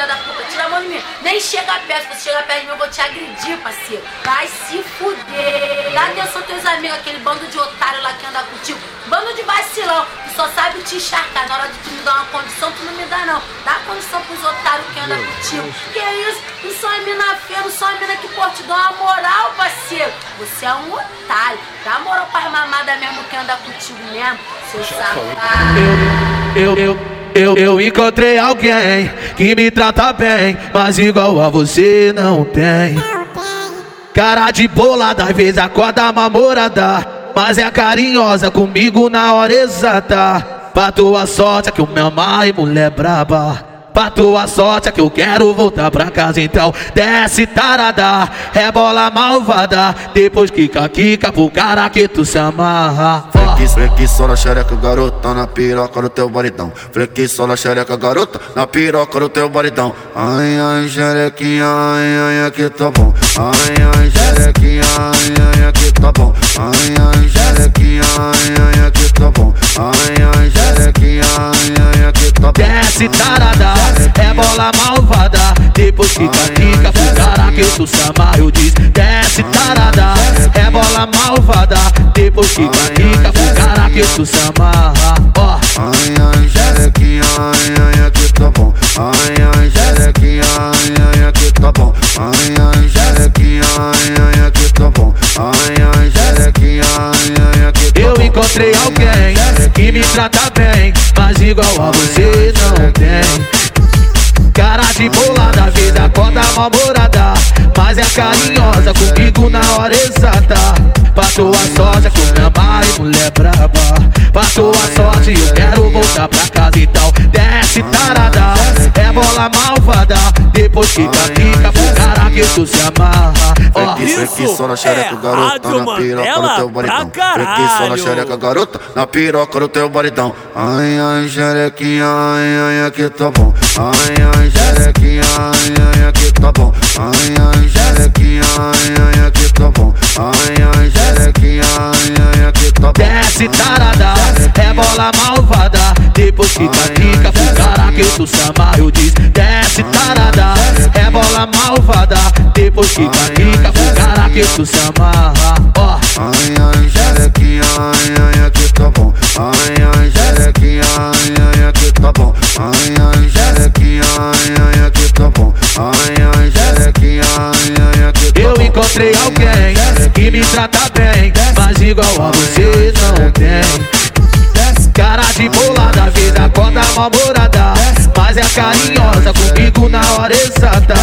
filha da puta. Tira a mão de mim. Nem chega perto. Se você chegar perto de mim, eu vou te agredir, parceiro. Vai se fuder. Dá atenção teus amigos, aquele bando de otário lá que anda contigo. Bando de vacilão, que só sabe te encharcar. Na hora de tu me dar uma condição, tu não me dá, não. Dá condição pros otários que andam contigo. Que isso? Não sou uma mina feia, não sou uma mina que pode te dar uma moral, parceiro. Você é um otário. Dá moral pras mamadas mesmo que anda contigo mesmo, seu safado. Eu, eu, eu, eu encontrei alguém que me trata bem, mas igual a você não tem. Cara de bolada, às vezes acorda mamorada, mas é carinhosa comigo na hora exata. Pra tua sorte é que o meu mai mulher braba. Pra tua sorte é que eu quero voltar pra casa então Desce tarada, rebola malvada Depois quica, quica pro cara que tu se amarra Só na xereca, garota Na piroca do teu baridão. Só na xereca, garota Na piroca do teu baridão. Ai, ai, xerequinha, ai, ai, aqui tá bom. Ai, ai, xerequinha, ai, ai, aqui tá bom. Ai, ai, xerequinha, ai, ai, aqui tá bom. Ai, ai, xerequinha, ai, ai, aqui tá bom. Desce tarada, é bola malvada. Depois fica, fica cara que tu Eu disse, desce tarada, é bola malvada. Depois fica, fica que tu se amarra Ó, Ai, ai, xerequinha, ai, ai, aqui tá bom. Ai, ai, xerequinha, ai, ai, aqui tá bom. Ai, ai, xerequinha, ai, ai, aqui tá bom. Ai, ai, xerequinha, ai, ai, aqui tá eu bom. encontrei alguém que me trata bem Mas igual a você não tem. Cara de bolada, vida acorda namorada Mas é carinhosa comigo na hora exata. Pra tua sorte é que eu me amar e mulher braba é bola malvada Depois fica, fica pro cara que tu se amarra Ó, Freque, freque, Isso só na xereca, é garota, na piroca do Mandela teu pra baridão. Freque, só na xereca, garota, na piroca do teu baridão. Ai, ai, xerequinha, ai, ai, aqui tá bom. Ai, ai, xerequinha, ai, ai, aqui tá bom. Ai, ai, xerequinha, ai, ai, aqui tá bom. Ai, ai, xerequinha, ai, ai, aqui tá bom. Desce tarada, é bola malvada Depois fica, fica pro que se amarra Eu disse, desce tarada, é bola malvada Depois fica, fica pro cara que tu se amarra Ó, Ai, ai, xerequinha, ai, ai, aqui tá bom. Ai, ai, xerequinha, ai, ai, aqui tá bom. Ai, ai, xerequinha, ai, ai, aqui tá bom. Ai, ai, xerequinha, ai, ai, aqui tá eu bom. encontrei alguém que me trata bem Mas igual a você não tem Cara de bolada, vida namorada Mas é carinhosa comigo na hora exata.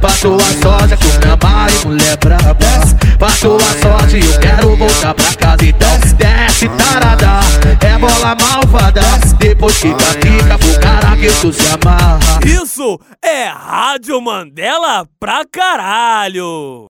Pra tua sorte amar e mulher braba Pra tua sorte eu quero voltar pra casa Então desce tarada, é bola malvada. Depois fica, fica pro cara que tu se amarra. Isso é Rádio Mandela pra caralho.